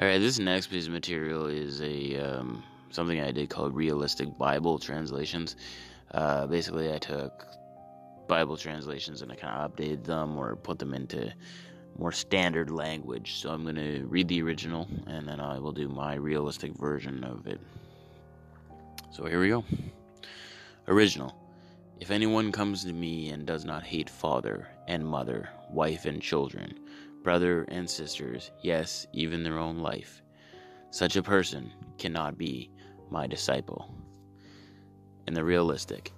All right, this next piece of material is a um, something I did called realistic Bible translations. Uh, basically, I took Bible translations and I kind of updated them or put them into more standard language. So I'm going to read the original and then I will do my realistic version of it. So here we go. Original. If anyone comes to me and does not hate father and mother, wife and children, brother and sisters, yes, even their own life, such a person cannot be my disciple. And the realistic.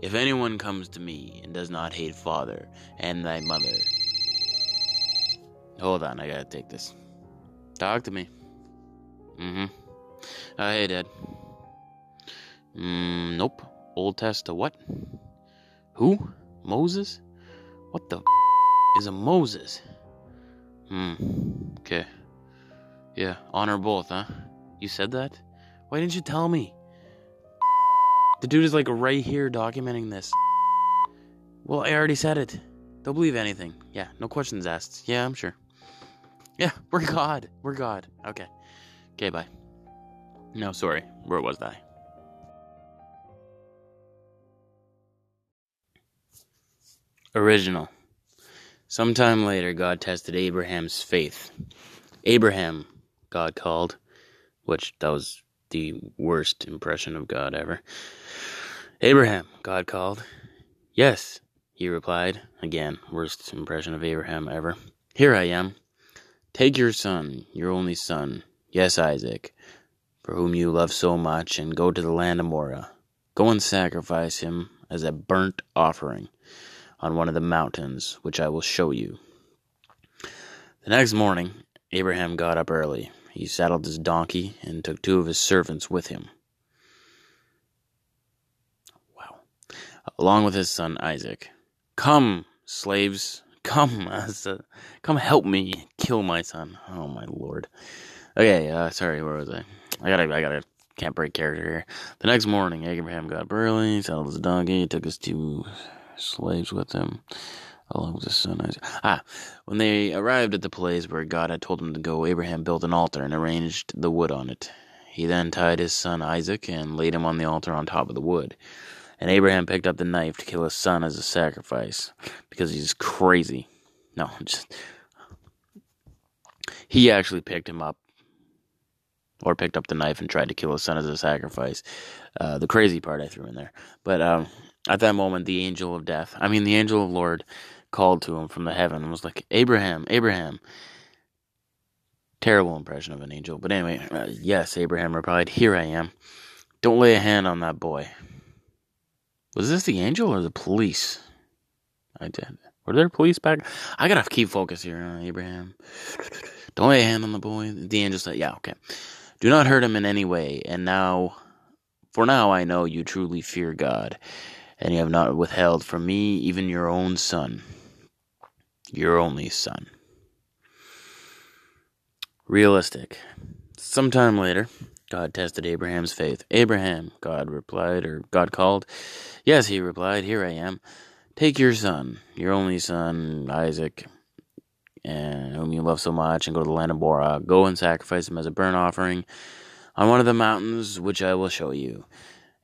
If anyone comes to me and does not hate father and thy mother. Hold on, I gotta take this. Talk to me. Mm hmm. Uh, hey, Dad. Mm, nope. Old Test to what? Who? Moses? What the f- is a Moses? Hmm. Okay. Yeah, honor both, huh? You said that? Why didn't you tell me? The dude is like right here documenting this. Well, I already said it. Don't believe anything. Yeah, no questions asked. Yeah, I'm sure. Yeah, we're God. We're God. Okay. Okay, bye. No, sorry. Where was I? Original. Sometime later, God tested Abraham's faith. Abraham, God called, which that was the worst impression of God ever. Abraham, God called. Yes, he replied. Again, worst impression of Abraham ever. Here I am. Take your son, your only son, yes, Isaac, for whom you love so much, and go to the land of Moriah. Go and sacrifice him as a burnt offering on one of the mountains, which I will show you. The next morning, Abraham got up early. He saddled his donkey and took two of his servants with him. Wow. Along with his son Isaac. Come, slaves, come, come help me kill my son. Oh my lord. Okay, uh, sorry, where was I? I gotta, I gotta, can't break character here. The next morning, Abraham got up early, saddled his donkey, took his two slaves with him, along with his son Isaac. Ah, when they arrived at the place where God had told him to go, Abraham built an altar and arranged the wood on it. He then tied his son Isaac and laid him on the altar on top of the wood. And Abraham picked up the knife to kill his son as a sacrifice because he's crazy. No, just. He actually picked him up or picked up the knife and tried to kill his son as a sacrifice. Uh, the crazy part I threw in there. But um, at that moment, the angel of death, I mean, the angel of Lord, called to him from the heaven and was like, Abraham, Abraham. Terrible impression of an angel. But anyway, uh, yes, Abraham replied, Here I am. Don't lay a hand on that boy. Was this the angel or the police? I did. Were there police back? I gotta keep focus here on Abraham. Don't lay a hand on the boy. The angel said, Yeah, okay. Do not hurt him in any way. And now, for now, I know you truly fear God, and you have not withheld from me even your own son, your only son. Realistic. Sometime later, God tested Abraham's faith. Abraham, God replied, or God called. Yes, he replied, Here I am. Take your son, your only son, Isaac, and whom you love so much, and go to the land of Moriah. Go and sacrifice him as a burnt offering on one of the mountains which I will show you.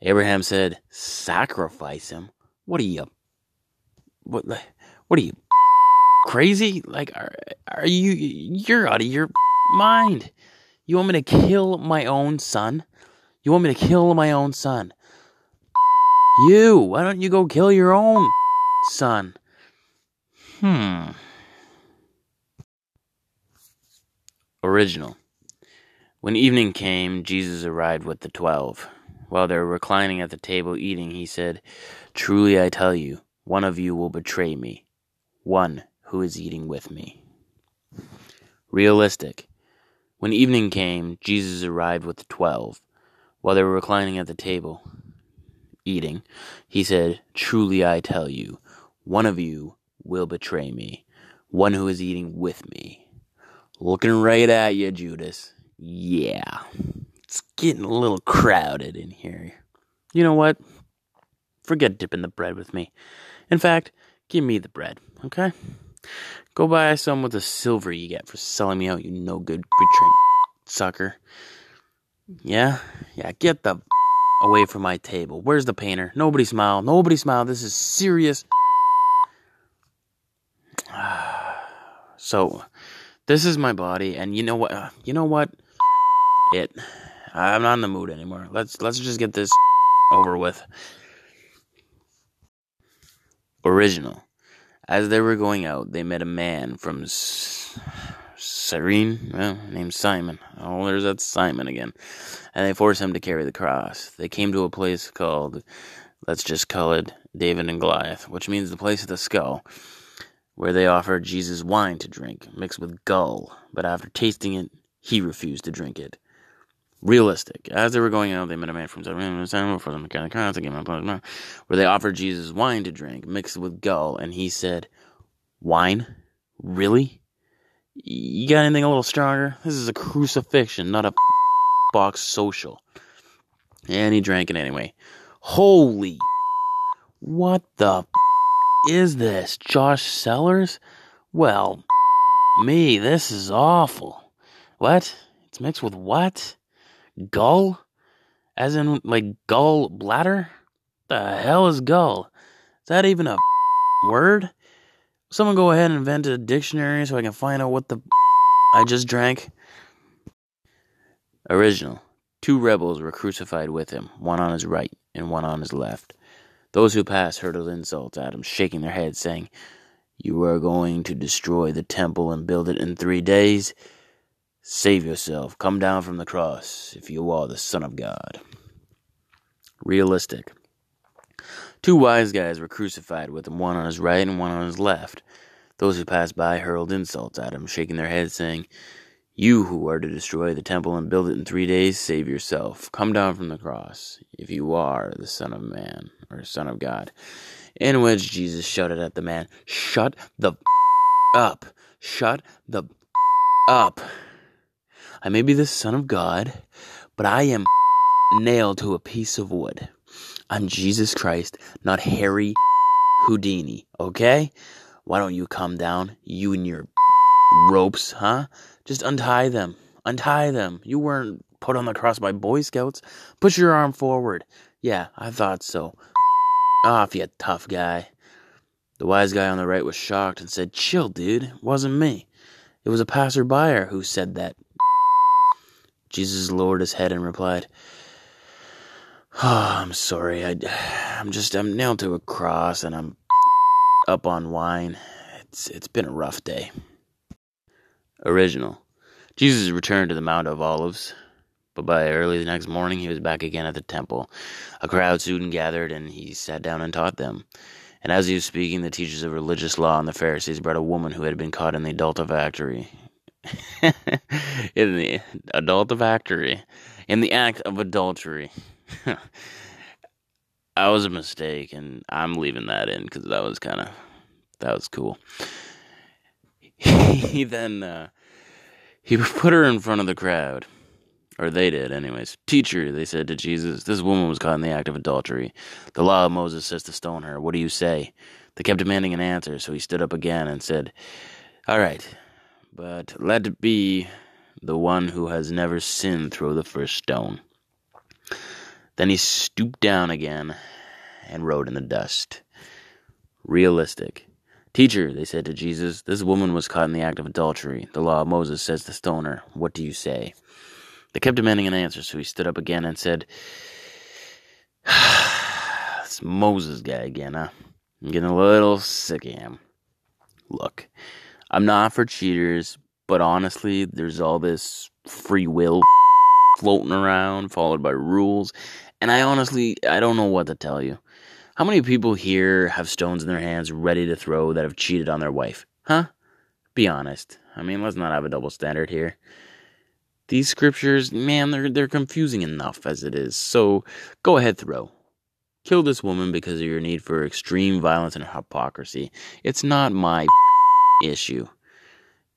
Abraham said, Sacrifice him? What are you? What? What are you? Crazy? Like, are, are you? You're out of your mind. You want me to kill my own son? You want me to kill my own son? You, why don't you go kill your own son? Hmm. Original. When evening came, Jesus arrived with the twelve. While they were reclining at the table eating, he said, Truly I tell you, one of you will betray me, one who is eating with me. Realistic. When evening came, Jesus arrived with the twelve. While they were reclining at the table, eating, he said, Truly I tell you, one of you will betray me, one who is eating with me. Looking right at you, Judas. Yeah, it's getting a little crowded in here. You know what? Forget dipping the bread with me. In fact, give me the bread, okay? Go buy some with the silver you get for selling me out, you no good betraying. sucker. Yeah? Yeah, get the away from my table. Where's the painter? Nobody smile. Nobody smile. This is serious. So, this is my body, and you know what? Uh, you know what? It. I'm not in the mood anymore. Let's let's just get this over with. Original. As they were going out, they met a man from Cyrene, well, named Simon. Oh, there's that Simon again. And they forced him to carry the cross. They came to a place called, let's just call it David and Goliath, which means the place of the skull, where they offered Jesus wine to drink, mixed with gall. But after tasting it, he refused to drink it. Realistic. As they were going out, they met a man from Cyrene, for the cross, where they offered Jesus wine to drink, mixed with gall, and he said, Wine? Really? You got anything a little stronger? This is a crucifixion, not a box social. And he drank it anyway. Holy. What the is this? Josh Sellers? Well, me, this is awful. What? It's mixed with what? Gull? As in, like, gull bladder? The hell is gull? Is that even a word? Someone go ahead and invent a dictionary so I can find out what the I just drank. Original. Two rebels were crucified with him, one on his right and one on his left. Those who passed heard hurled insults at him, shaking their heads, saying, You are going to destroy the temple and build it in three days? Save yourself. Come down from the cross if you are the Son of God. Realistic. Two wise guys were crucified with him, one on his right and one on his left. Those who passed by hurled insults at him, shaking their heads, saying, You who are to destroy the temple and build it in three days, save yourself. Come down from the cross, if you are the Son of Man, or Son of God. In which Jesus shouted at the man, Shut the up! Shut the up! I may be the Son of God, but I am nailed to a piece of wood. I'm Jesus Christ, not Harry Houdini, okay? Why don't you come down, you and your ropes, huh? Just untie them. Untie them. You weren't put on the cross by Boy Scouts. Push your arm forward. Yeah, I thought so. Off, you tough guy. The wise guy on the right was shocked and said, Chill, dude. It wasn't me. It was a passerby who said that. Jesus lowered his head and replied, Oh, I'm sorry. I, I'm just I'm nailed to a cross and I'm up on wine. It's it's been a rough day. Original. Jesus returned to the Mount of Olives, but by early the next morning he was back again at the temple. A crowd soon gathered, and he sat down and taught them. And as he was speaking, the teachers of religious law and the Pharisees brought a woman who had been caught in the adultery. in the adultery. In the act of adultery. that was a mistake, and I'm leaving that in because that was kind of that was cool. he then uh, he put her in front of the crowd, or they did, anyways. Teacher, they said to Jesus, this woman was caught in the act of adultery. The law of Moses says to stone her. What do you say? They kept demanding an answer, so he stood up again and said, All right, but let be the one who has never sinned throw the first stone. Then he stooped down again and wrote in the dust. Realistic. Teacher, they said to Jesus, this woman was caught in the act of adultery. The law of Moses says to stone her. What do you say? They kept demanding an answer, so he stood up again and said, It's Moses guy again, huh? I'm getting a little sick of him. Look, I'm not for cheaters, but honestly, there's all this free will floating around, followed by rules. And I honestly, I don't know what to tell you. How many people here have stones in their hands ready to throw that have cheated on their wife? Huh? Be honest. I mean, let's not have a double standard here. These scriptures, man, they're they're confusing enough as it is. So go ahead, throw. Kill this woman because of your need for extreme violence and hypocrisy. It's not my issue.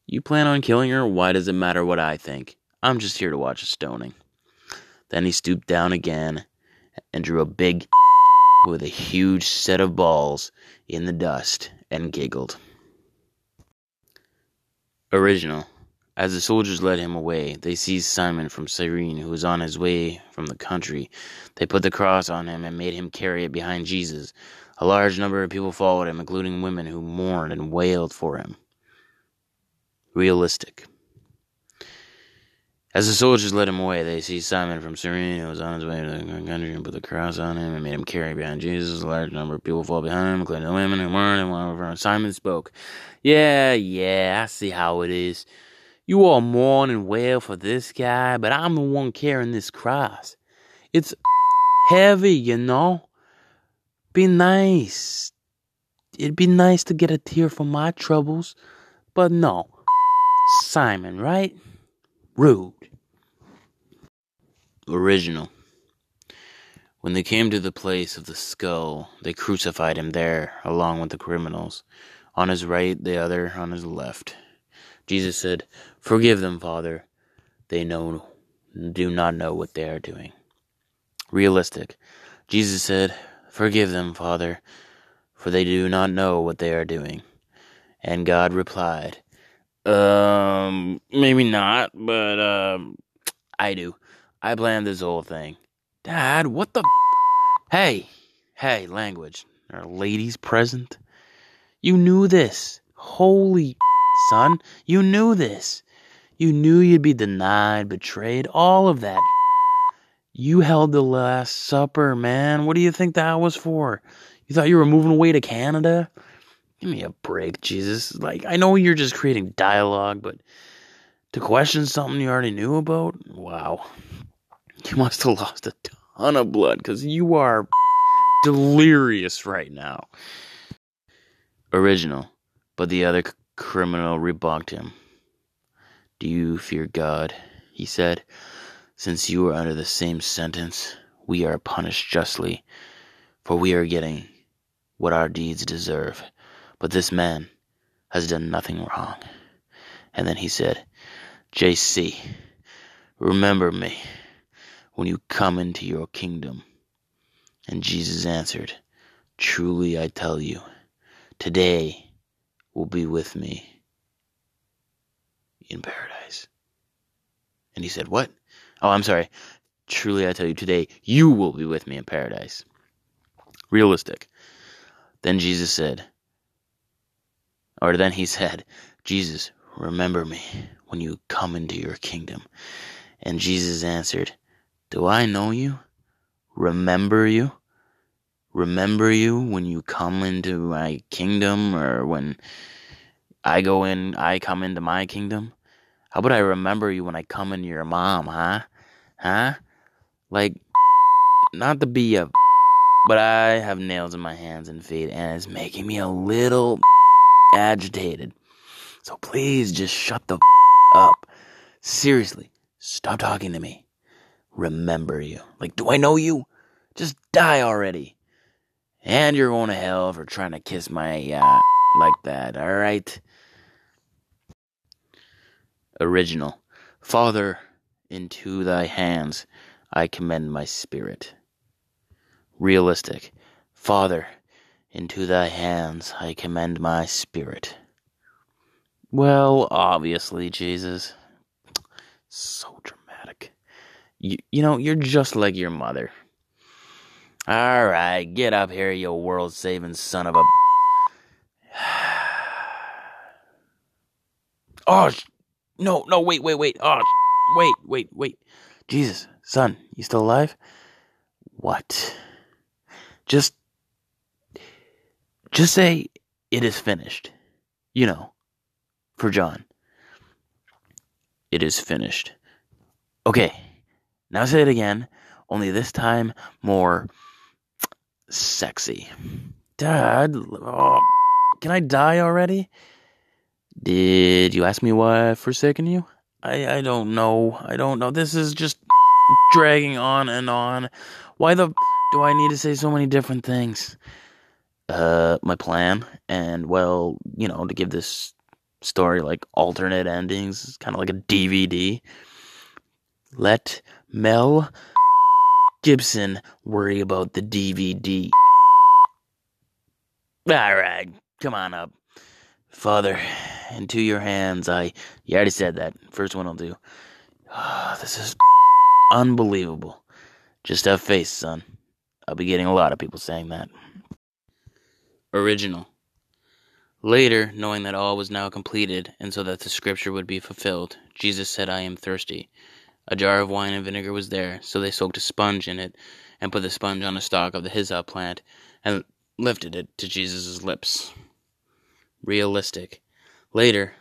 You plan on killing her? Why does it matter what I think? I'm just here to watch a stoning. Then he stooped down again and drew a big with a huge set of balls in the dust and giggled. Original. As the soldiers led him away, they seized Simon from Cyrene, who was on his way from the country. They put the cross on him and made him carry it behind Jesus. A large number of people followed him, including women who mourned and wailed for him. Realistic. As the soldiers led him away, they seized Simon from Cyrene, who was on his way to the country, and put the cross on him and made him carry behind Jesus. A large number of people followed behind him, including the women who mourned and for him. Simon spoke. Yeah, yeah, I see how it is. You all mourn and wail for this guy, but I'm the one carrying this cross. It's heavy, you know. Be nice. It'd be nice to get a tear for my troubles, but no. Simon, right? Rude. Original. When they came to the place of the skull, they crucified him there, along with the criminals, on his right, the other on his left. Jesus said, Forgive them, Father. They know do not know what they are doing. Realistic. Jesus said, Forgive them, Father, for they do not know what they are doing. And God replied, Um, maybe not, but um I do. I planned this whole thing. Dad, what the Hey, hey, language. Are ladies present? You knew this. Holy son, you knew this. You knew you'd be denied, betrayed, all of that. You held the Last Supper, man. What do you think that was for? You thought you were moving away to Canada? Give me a break, Jesus. Like, I know you're just creating dialogue, but to question something you already knew about? Wow. You must have lost a ton of blood because you are delirious right now. Original, but the other criminal rebuked him. Do you fear God? He said. Since you are under the same sentence, we are punished justly, for we are getting what our deeds deserve. But this man has done nothing wrong. And then he said, JC, remember me when you come into your kingdom. And Jesus answered, Truly I tell you, today will be with me in paradise. And he said, What? Oh, I'm sorry. Truly I tell you, today you will be with me in paradise. Realistic. Then Jesus said, or then he said, Jesus, remember me when you come into your kingdom. And Jesus answered, Do I know you? Remember you? Remember you when you come into my kingdom or when I go in, I come into my kingdom? How about I remember you when I come into your mom, huh? Huh? Like, not to be a, but I have nails in my hands and feet, and it's making me a little agitated. So please just shut the up. Seriously, stop talking to me. Remember you. Like, do I know you? Just die already. And you're going to hell for trying to kiss my, uh, like that, alright? Original. Father, into thy hands I commend my spirit. Realistic. Father, into thy hands I commend my spirit. Well, obviously, Jesus. So dramatic. You, you know, you're just like your mother. All right, get up here, you world saving son of a. oh, no, no, wait, wait, wait. Oh, wait, wait, wait. Jesus, son, you still alive? What? Just. Just say it is finished. You know, for John. It is finished. Okay, now say it again, only this time more sexy. Dad, oh, can I die already? Did you ask me why I've forsaken you? I, I don't know. I don't know. This is just dragging on and on. Why the do I need to say so many different things? Uh, my plan, and well, you know, to give this story like alternate endings, it's kind of like a DVD. Let Mel Gibson worry about the DVD. All right, come on up. Father, into your hands I. You already said that. First one I'll do. Oh, this is unbelievable. Just have faith, son. I'll be getting a lot of people saying that. Original. Later, knowing that all was now completed, and so that the scripture would be fulfilled, Jesus said, I am thirsty. A jar of wine and vinegar was there, so they soaked a sponge in it, and put the sponge on a stalk of the hyssop plant, and lifted it to Jesus' lips. Realistic. Later,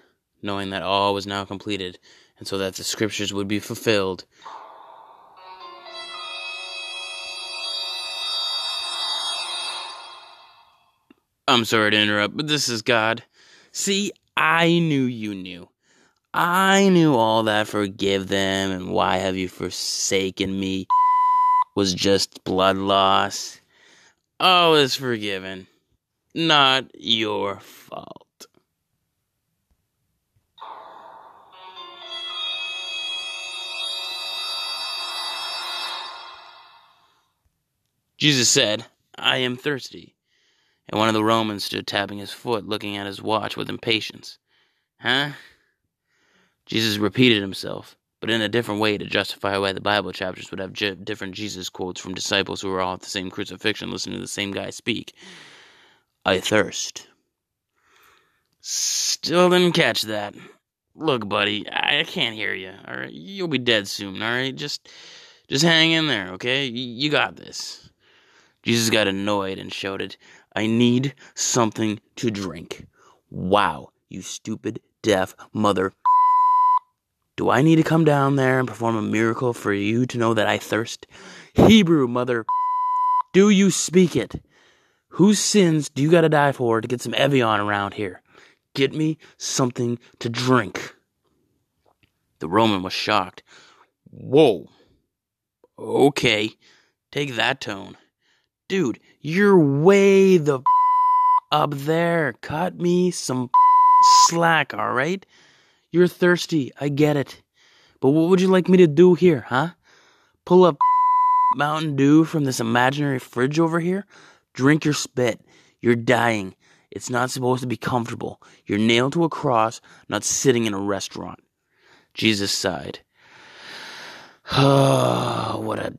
knowing that all was now completed, and so that the scriptures would be fulfilled, I'm sorry to interrupt, but this is God. See, I knew you knew. I knew all that forgive them and why have you forsaken me was just blood loss. Oh, all is forgiven. Not your fault. Jesus said, I am thirsty and one of the Romans stood tapping his foot, looking at his watch with impatience. Huh? Jesus repeated himself, but in a different way to justify why the Bible chapters would have different Jesus quotes from disciples who were all at the same crucifixion listening to the same guy speak. I thirst. Still didn't catch that. Look, buddy, I can't hear you. All right, you'll be dead soon. All right, just, just hang in there, okay? You got this. Jesus got annoyed and shouted, I need something to drink. Wow, you stupid, deaf mother. Do I need to come down there and perform a miracle for you to know that I thirst? Hebrew, mother. Do you speak it? Whose sins do you gotta die for to get some Evian around here? Get me something to drink. The Roman was shocked. Whoa. Okay, take that tone. Dude, you're way the up there. Cut me some slack, alright? You're thirsty, I get it. But what would you like me to do here, huh? Pull up Mountain Dew from this imaginary fridge over here? Drink your spit. You're dying. It's not supposed to be comfortable. You're nailed to a cross, not sitting in a restaurant. Jesus sighed. Oh, what a